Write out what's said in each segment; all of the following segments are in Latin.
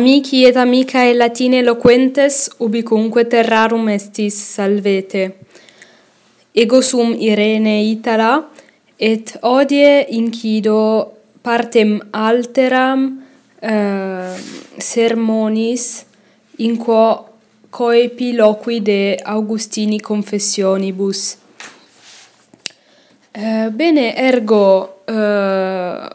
Amici et amicae Latine eloquentes, ubicunque terrarum estis salvete. Ego sum Irene Itala, et odie incido partem alteram uh, sermonis in quo coepi loqui de Augustini confessionibus. Uh, bene, ergo uh,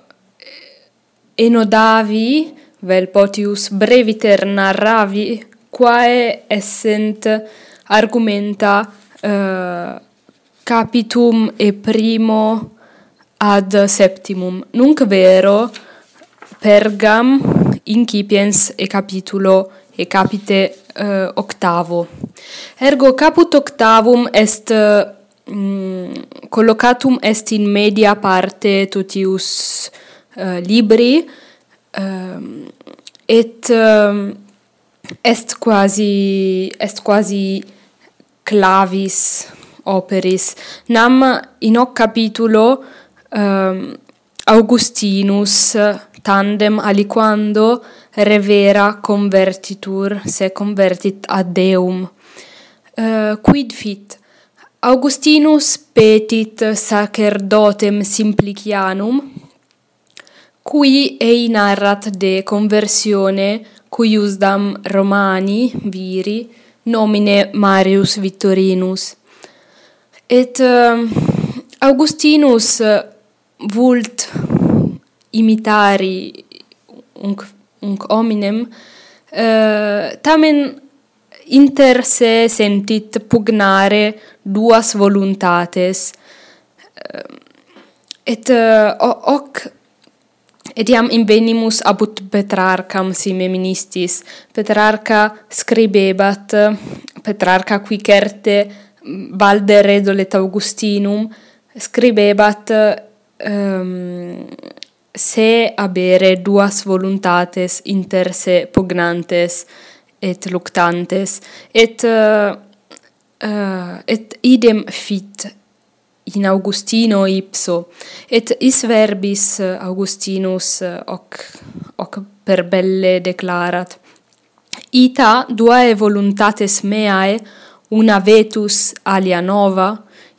enodavi vel potius breviter narravi quae essent argumenta uh, capitum e primo ad septimum. Nunc vero pergam incipiens e capitulo e capite uh, octavo. Ergo caput octavum est mm, collocatum est in media parte totius uh, eh, libri um, et um, est quasi est quasi clavis operis. Nam in hoc capitulo um, Augustinus tandem aliquando revera convertitur se convertit ad Deum. Uh, quid fit? Augustinus petit sacerdotem simplicianum Qui ei narrat de conversione cuiusdam Romani viri nomine Marius Victorinus. Et uh, Augustinus eh, vult imitari unc, unc hominem, uh, tamen inter se sentit pugnare duas voluntates, uh, et uh, hoc Etiam invenimus abut Petrarcam sime ministis. Petrarca scribebat, Petrarca qui certe valde redolet Augustinum, scribebat um, se abere duas voluntates inter se pognantes et luctantes et uh, uh, et idem fit in Augustino ipso et is verbis eh, Augustinus eh, hoc hoc per belle declarat ita duae voluntates meae una vetus alia nova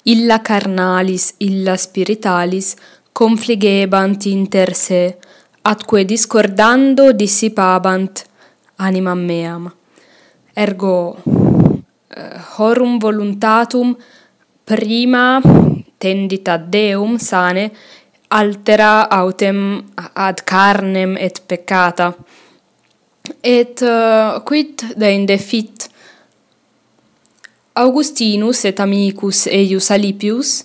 illa carnalis illa spiritualis confligebant inter se atque discordando dissipabant animam meam. Ergo eh, horum voluntatum prima tendit ad Deum sane, altera autem ad carnem et peccata. Et uh, quid deinde fit Augustinus et amicus eius Alipius.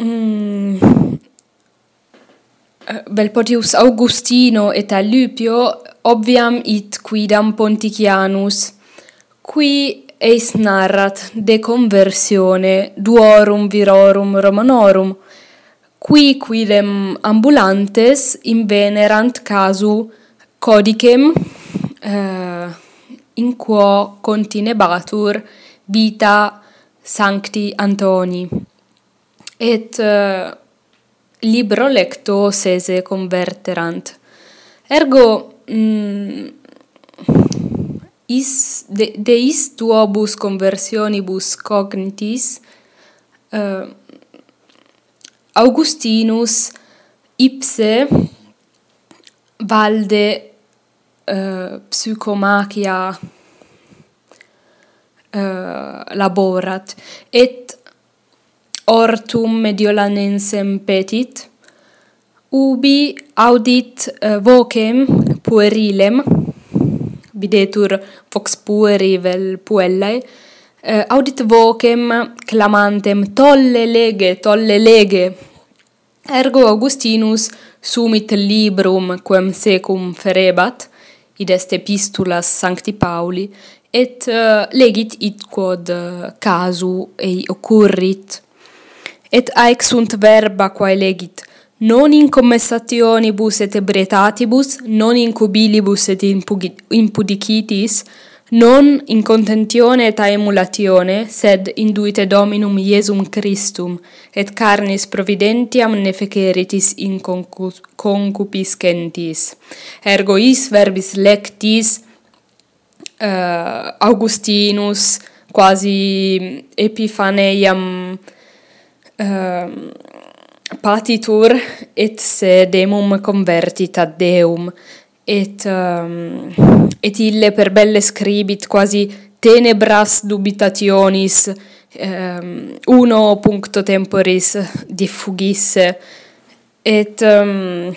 Mm, eh, Belpotius Augustino et Alipio obviam it quidam Ponticianus qui eis narrat de conversione duorum virorum Romanorum, qui quidem ambulantes invenerant casu codicem eh, in quo continebatur vita sancti Antoni. Et eh, libro lecto sese converterant. Ergo, mh, is de, de is tuobus conversionibus cognitis uh, Augustinus ipse valde eh, uh, psychomachia uh, eh, laborat et ortum mediolanensem petit ubi audit uh, vocem puerilem videtur vox pueri vel puellae, eh, audit vocem clamantem tolle lege, tolle lege. Ergo Augustinus sumit librum quem secum ferebat, id est epistulas Sancti Pauli, et uh, legit id quod uh, casu ei occurrit. Et aec sunt verba quae legit, non in commessationibus et ebretatibus, non in cubilibus et impudicitis, non in contentione et emulatione, sed induite Dominum Iesum Christum, et carnis providentiam nefeceritis in concupiscentis. Ergo is verbis lectis uh, Augustinus, quasi Epifaneiam, uh, patitur et se demum convertit ad Deum et um, et ille per belle scribit quasi tenebras dubitationis um, uno puncto temporis diffugisse. Et um,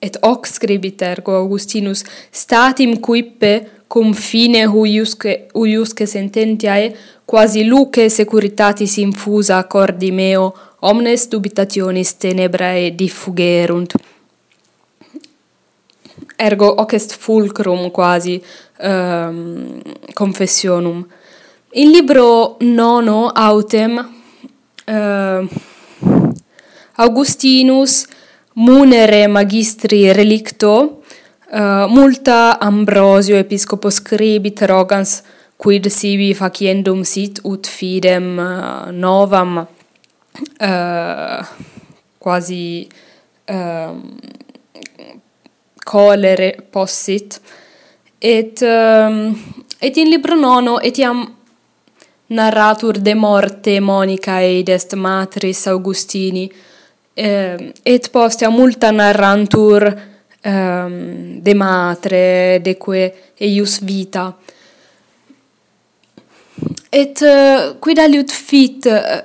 et hoc scribit ergo Augustinus statim quippe confine huiusque huiusque sententiae quasi luce securitatis infusa cordi meo omnes dubitationis tenebrae diffugerunt. Ergo hoc est fulcrum quasi um, confessionum. In libro nono autem uh, Augustinus munere magistri relicto uh, multa Ambrosio episcopo scribit rogans quid sibi faciendum sit ut fidem uh, novam eh, quasi eh, colere possit. Et um, et in libro nono etiam narratur de morte monica et est matris Augustini. Eh, et postea multa narrantur um, de matre deque eius vita. Et uh, quid aliud fit uh,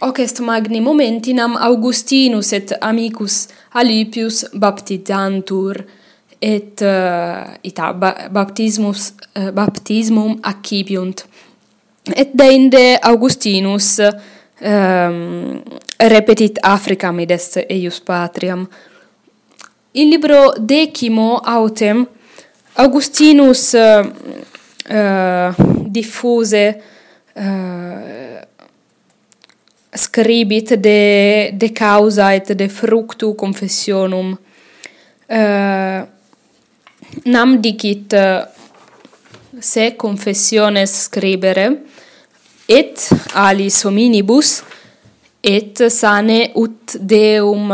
hoc est magni momentinam Augustinus et amicus Alipius baptizantur et uh, ita ba baptismus uh, baptismum accipiunt. Et deinde Augustinus um, repetit Africam id est eius patriam. In libro decimo autem Augustinus uh, uh, diffuse uh, scribit de de causa et de fructu confessionum. Uh, nam dicit uh, se confessiones scribere et alis hominibus et sane ut deum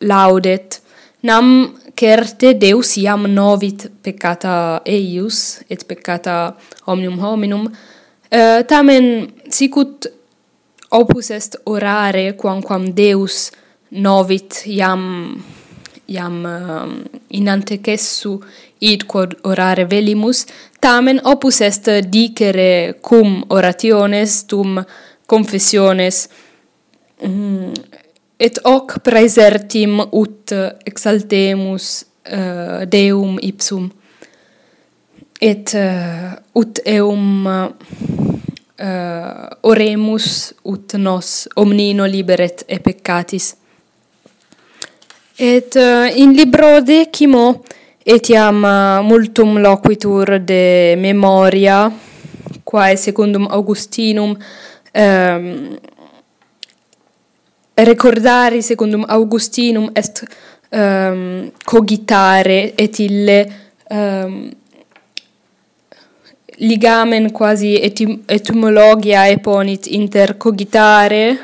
laudet. Nam certe deus iam novit peccata eius et peccata omnium hominum. Uh, tamen sicut opus est orare quamquam Deus novit iam iam um, in antecessu id quod orare velimus tamen opus est dicere cum orationes tum confessiones mm, et hoc praesertim ut exaltemus uh, Deum ipsum. Et uh, ut eum uh, uh, oremus ut nos omnino liberet e peccatis. Et uh, in libro decimo etiam uh, eh, multum loquitur de memoria, quae secundum Augustinum um, recordari secundum Augustinum est um, cogitare et ille um, ligamen quasi etim etymologia eponit inter cogitare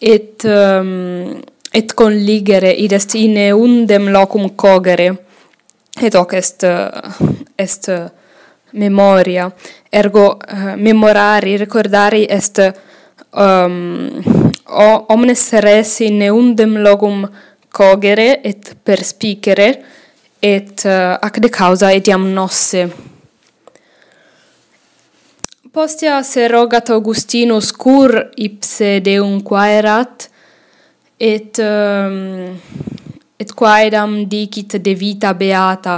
et um, et conligere id est in undem locum cogere. Et hoc est uh, est uh, memoria. Ergo uh, memorari recordari est um, omnes res in undem locum cogere et perspicere et uh, ac de causa etiam nosse. Postea serogat Augustinus cur ipse deum quaerat, et, um, et quaedam dicit de vita beata,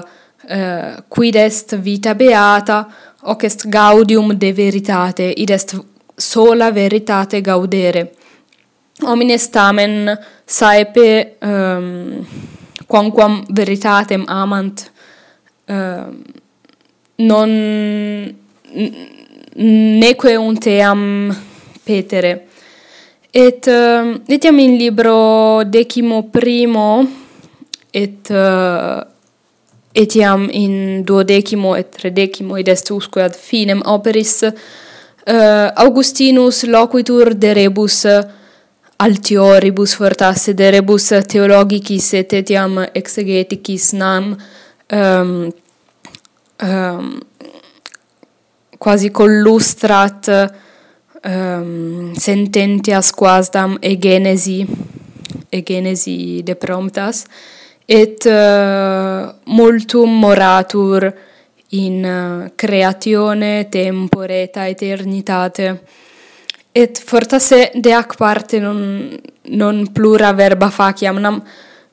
uh, quid est vita beata, hoc est gaudium de veritate, id est sola veritate gaudere. Homines tamen saepe ehm, um, quamquam veritatem amant, uh, non neque unteam petere. Et ehm, uh, etiam in libro decimo primo et ehm, uh, etiam in duodecimo et tredecimo id est usque ad finem operis uh, Augustinus loquitur de rebus altioribus fortasse de rebus theologicis et etiam exegeticis nam um, um, quasi collustrat um, ehm, sententias quasdam egenesi egenesi de promptas et uh, multum moratur in uh, creatione tempore et aeternitate et fortasse de ac parte non non plura verba faciam nam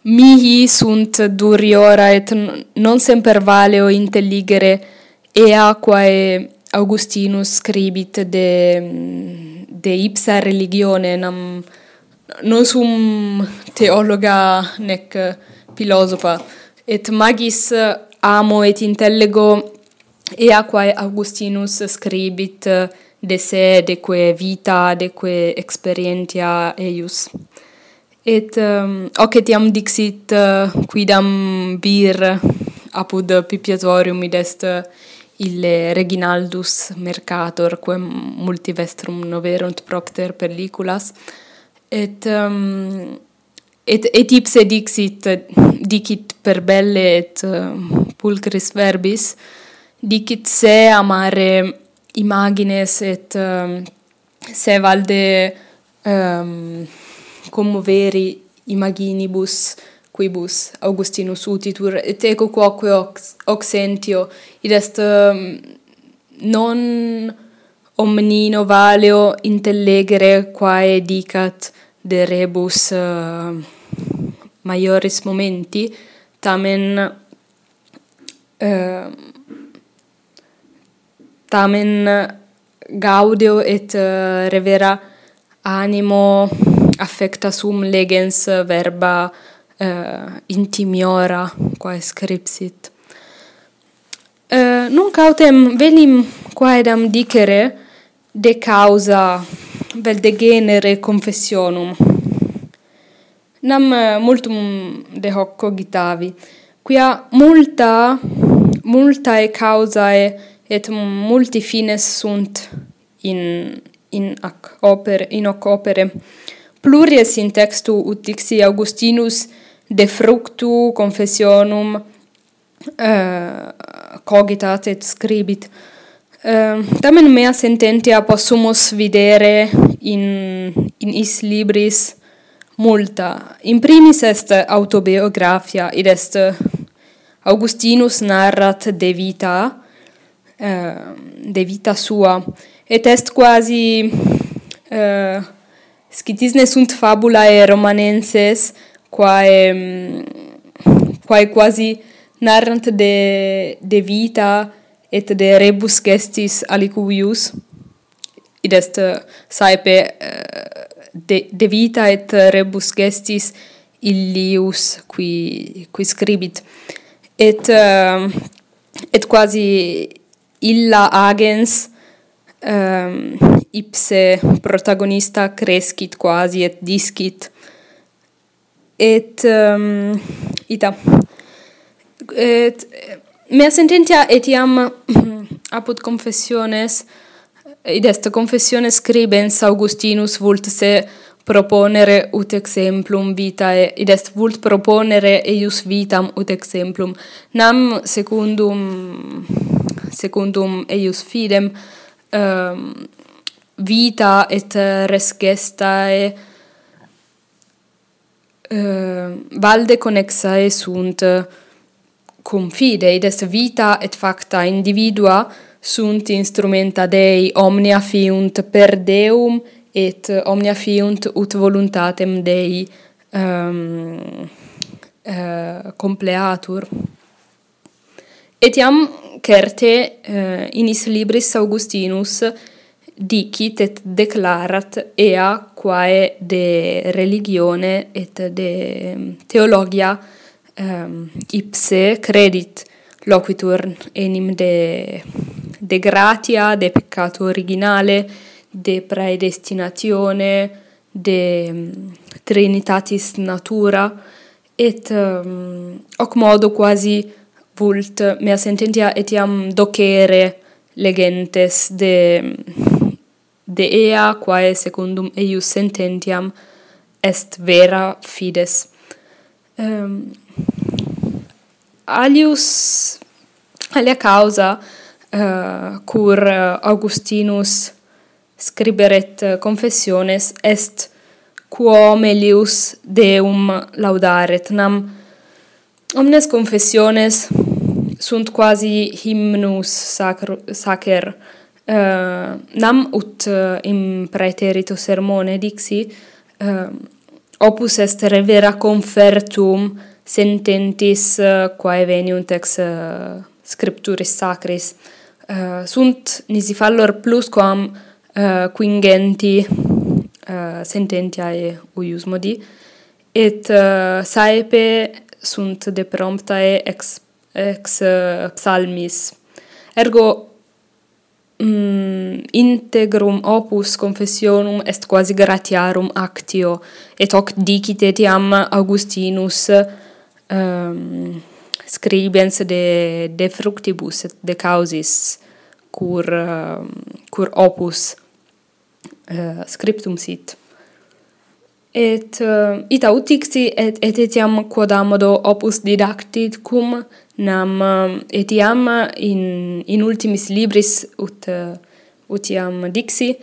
mihi sunt duriora et non semper valeo intelligere ea quae Augustinus scribit de de ipsa religionem non sum theologa nec philosopha et magis amo et intellego ea quae Augustinus scribit de se de quae vita de quae experientia eius. Et um, hoc etiam dixit uh, quidam vir apud pipiatorium id est uh, ille reginaldus mercator quem multivestrum noverunt propter pelliculas et um, et et ipse dixit dicit per belle et um, pulchris verbis dicit se amare imagines et um, se valde um, commoveri imaginibus quibus Augustinus utitur, et eco quoque ox, oxentio, id est um, non omnino valeo intellegere quae dicat de rebus uh, um, maioris momenti, tamen uh, tamen gaudio et uh, revera animo affecta sum legens verba Eh, uh, intimiora quae scripsit. Uh, nunc autem velim quaedam dicere de causa vel de genere confessionum. Nam uh, multum de hoc cogitavi, quia multa, multae causae et multi fines sunt in, in ac opere, in hoc opere. Pluries in textu ut dixi Augustinus de fructu confessionum uh, cogitat et scribit. Uh, tamen mea sententia possumus videre in, in is libris multa. In primis est autobiografia, id est Augustinus narrat de vita, uh, de vita sua, et est quasi uh, scitisne sunt fabulae romanenses, quae, mm, quae quasi narrant de, de vita et de rebus gestis alicuius, id est eh, saepe eh, de, de vita et rebus gestis illius qui, qui scribit. Et, eh, et quasi illa agens um, ipse protagonista crescit quasi et discit et um, ita. Et mea sententia etiam apud confessiones id est confessione scribens Augustinus vult se proponere ut exemplum vitae id est vult proponere eius vitam ut exemplum. Nam secundum secundum eius fidem um, vita et res gestae uh, valde connexae sunt confidei, est vita et facta individua sunt instrumenta Dei, omnia fiunt per Deum et omnia fiunt ut voluntatem Dei um, uh, compleatur. Etiam certe eh, uh, inis libris Augustinus dicit et declarat ea quae de religione et de mm, theologia um, ehm, ipse credit loquitur enim de de gratia de peccato originale de praedestinatione de mm, trinitatis natura et um, hoc modo quasi vult mea sententia etiam docere legentes de de ea quae secundum eius sententiam est vera fides. Um, alius alia causa uh, cur eh, Augustinus scriberet eh, confessiones est quom elius Deum laudaret nam omnes confessiones sunt quasi hymnus sacro, sacer Uh, nam ut uh, in praeterito sermone dixi uh, opus est revera confertum sententis uh, quae veniunt ex uh, scripturis sacris. Uh, sunt nisi fallor plus quam uh, quingenti uh, sententiae uius modi et uh, saepe sunt de promptae ex ex uh, psalmis. Ergo mm, integrum opus confessionum est quasi gratiarum actio et hoc dicit etiam Augustinus ehm, um, scribens de de fructibus et de causis cur um, cur opus uh, scriptum sit et uh, ita utixi et et etiam quodammodo opus didacticum nam äh, etiam in in ultimis libris ut uh, utiam dixi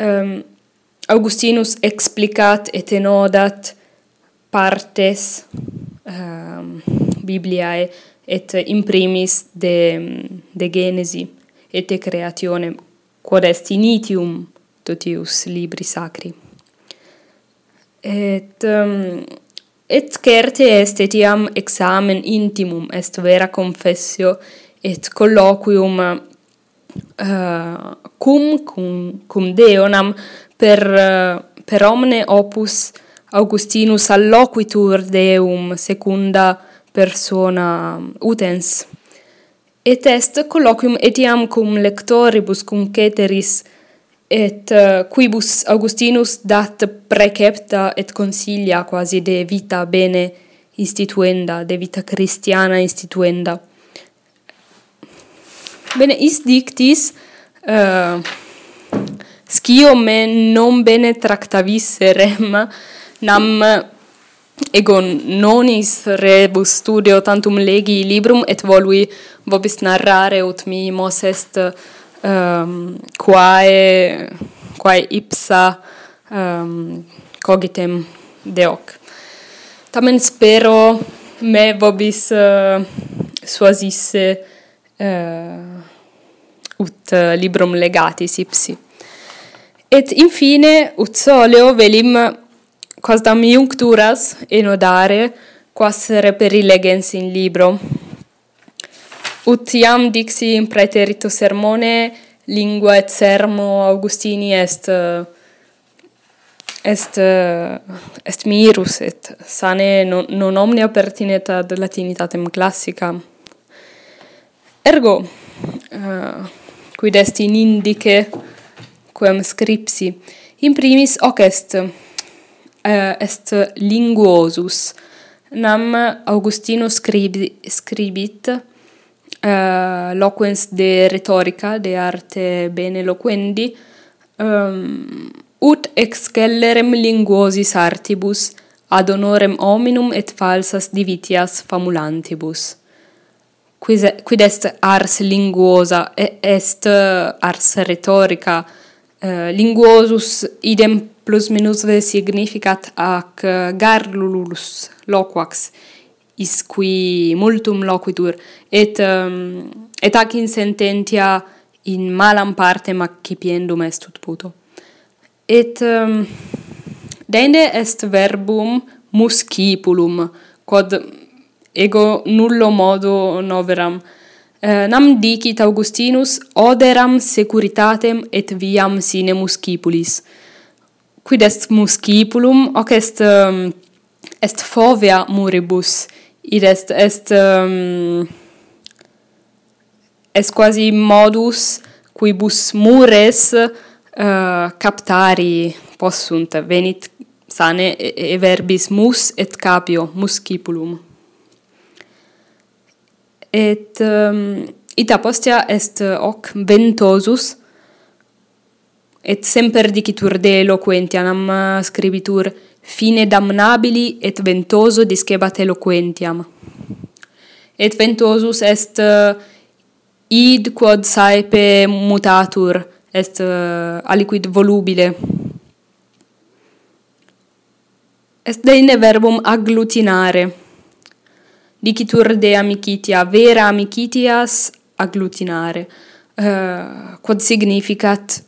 um, Augustinus explicat et enodat partes um, Bibliae et in primis de de Genesi et de creatione quod est initium totius libri sacri. Et um, et certe est etiam examen intimum est vera confessio et colloquium uh, cum cum cum deonam per uh, per omne opus Augustinus alloquitur Deum secunda persona utens. Et est colloquium etiam cum lectoribus cum ceteris et uh, quibus Augustinus dat precepta et consilia quasi de vita bene instituenda, de vita christiana instituenda. Bene, is dictis uh, scio me non bene tractavisse rem, nam egon nonis rebus studio tantum legi librum et volui vobis narrare ut mi mos est uh, um, quae quae ipsa um, cogitem deoc. Tamen spero me vobis uh, suasisse uh, ut uh, librum legatis ipsi. Et infine ut soleo velim quasdam iuncturas enodare quas reperi legens in libro. Ut iam dixi in praeterito sermone lingua et sermo Augustini est est est mirus et sane non, non omnia pertinet ad latinitatem classica. Ergo uh, quid est in indice quem scripsi in primis hoc est uh, est linguosus nam Augustinus scribi, scribit uh, loquens de retorica, de arte bene loquendi, um, ut excellerem linguosis artibus, ad honorem hominum et falsas divitias famulantibus. Quis, quid est ars linguosa, est eh, ars retorica, uh, linguosus idem plus minus significat ac garrulus loquax, isqui multum loquitur et um, et ac in sententia in malam partem accipiendum est ut puto. Et um, deinde est verbum muscipulum quod ego nullo modo noveram. Eh, nam dicit Augustinus oderam securitatem et viam sine muscipulis. Quid est muscipulum? Hoc est um, est fovea muribus id est est um, est quasi modus quibus mures uh, captari possunt. Venit sane e, e verbis mus et capio muscipulum et um, ita postea est uh, hoc ventosus et semper dicitur de eloquentianam uh, scribitur fine damnabili et ventoso discebat eloquentiam. Et ventosus est uh, id quod saepe mutatur, est uh, aliquid volubile. Est deine verbum agglutinare. Dicitur de amicitia, vera amicitias agglutinare, uh, quod significat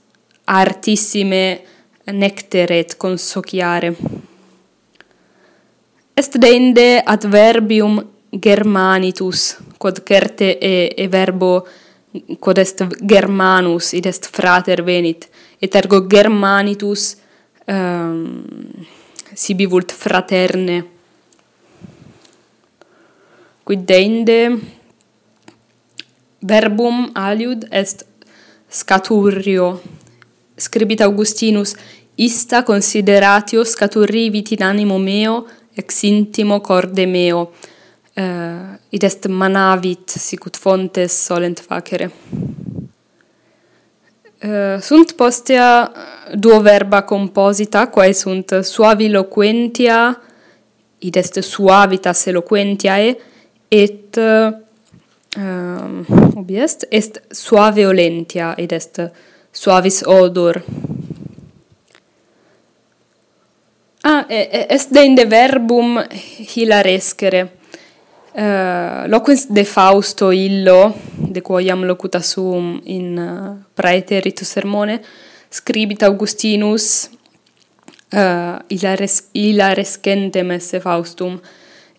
artissime necteret consociare. Est deinde adverbium germanitus, quod certe e, e verbo quod est germanus, id est frater venit, et ergo germanitus um, sibi vult fraterne. Quid deinde verbum aliud est scaturrio. Scribit Augustinus, ista consideratio scaturrivit in animo meo, ex intimo corde meo, uh, id est manavit, sicut fontes solent facere. Uh, sunt postea duo verba composita, quae sunt suavi loquentia, id est suavitas eloquentiae, et eh, uh, obiest, est suave olentia, id est suavis odor. Ah, est de verbum hilarescere. Uh, loquens de Fausto illo, de quoiam locuta sum in eh, uh, praeterito sermone, scribit Augustinus eh, uh, ilares, ilarescentem esse Faustum,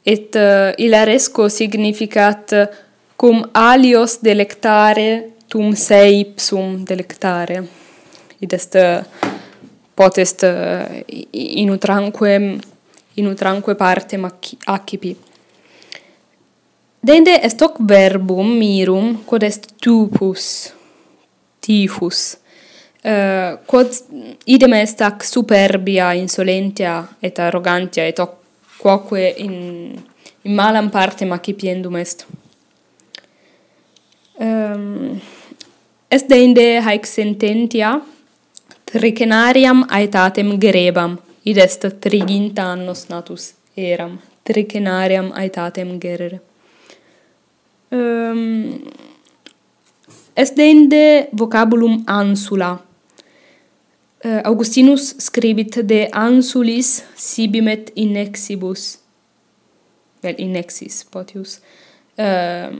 et uh, hilaresco significat cum alios delectare tum sei ipsum delectare. Id est... Uh, potest eh, in utranque in utranque parte accipi. Dende est hoc verbum mirum quod est tupus tifus. Uh, quod idem est ac superbia insolentia et arrogantia et hoc quoque in in malam parte accipiendum est. Um, est deinde haec sententia Tricenariam aetatem gerebam, id est triginta annos natus eram, tricenariam aetatem gerere. Um, est deinde vocabulum ansula. Uh, Augustinus scribit de ansulis sibimet inexibus, vel inexis potius, uh,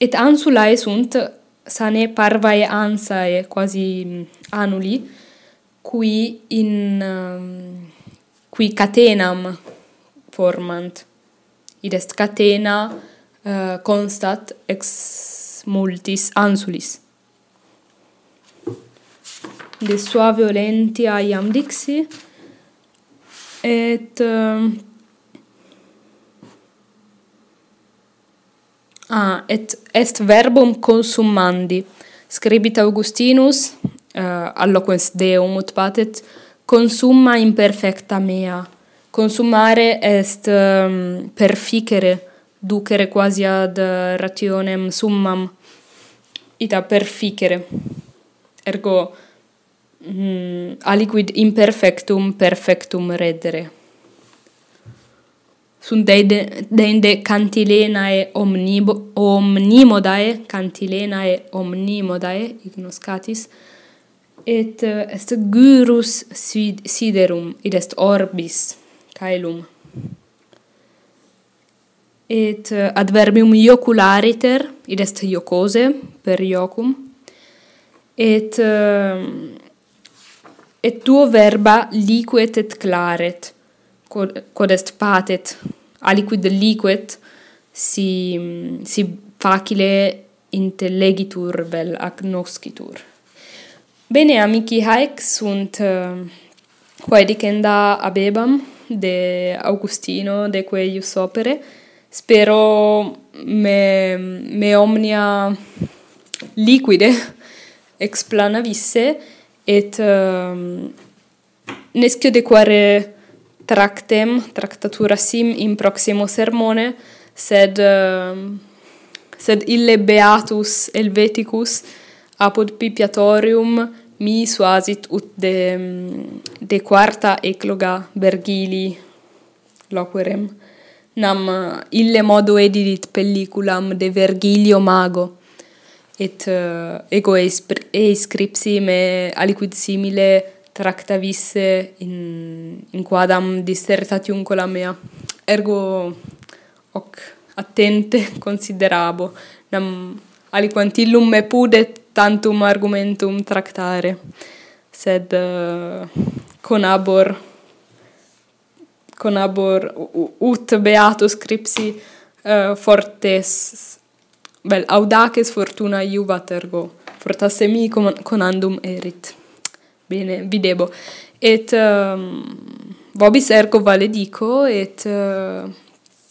et ansulae sunt sane parvae ansae, quasi mm, anuli, qui in um, qui catenam formant. Id est catena uh, constat ex multis ansulis. De sua violentia iam dixi et uh, ah, et est verbum consumandi. Scribit Augustinus Eh, uh, alloquens Deum ut patet, consumma imperfecta mea. Consumare est um, perficere, ducere quasi ad eh, rationem summam, ita perficere. Ergo, mm, aliquid imperfectum perfectum redere. Sunt deide, deinde cantilenae omnibo, omnimodae, cantilenae omnimodae, ignoscatis, et eh, est gyrus siderum id est orbis caelum. Et eh, adverbium ioculariter id est iocose per iocum et eh, et tuo verba liquet et claret quod, quod est patet. Aliquid liquet si si facile intellegitur vel agnoscitur. Bene, amici haec sunt eh, uh, quae dicenda abebam de Augustino de quae ius opere. Spero me, me omnia liquide explanavisse et eh, uh, nescio dequare tractem, tractatura sim in proximo sermone, sed, uh, sed ille beatus Helveticus, apud Pipiatorium mi suasit ut de, de quarta ecloga Bergili loquerem, nam uh, ille modo edidit pelliculam de Vergilio Mago, et uh, ego escripsime aliquid simile tractavisse in, in quadam dissertatiuncula mea. Ergo hoc attente considerabo, nam aliquantillum me pudet tantum argumentum tractare, sed eh, uh, conabor, conabor ut beato scripsi uh, eh, fortes, vel, audaces fortuna iuvat ergo, fortasse mi conandum erit. Bene, videbo. Et um, vobis ergo valedico, et eh, uh,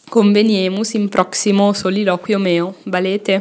conveniemus in proximo soliloquio meo, valete?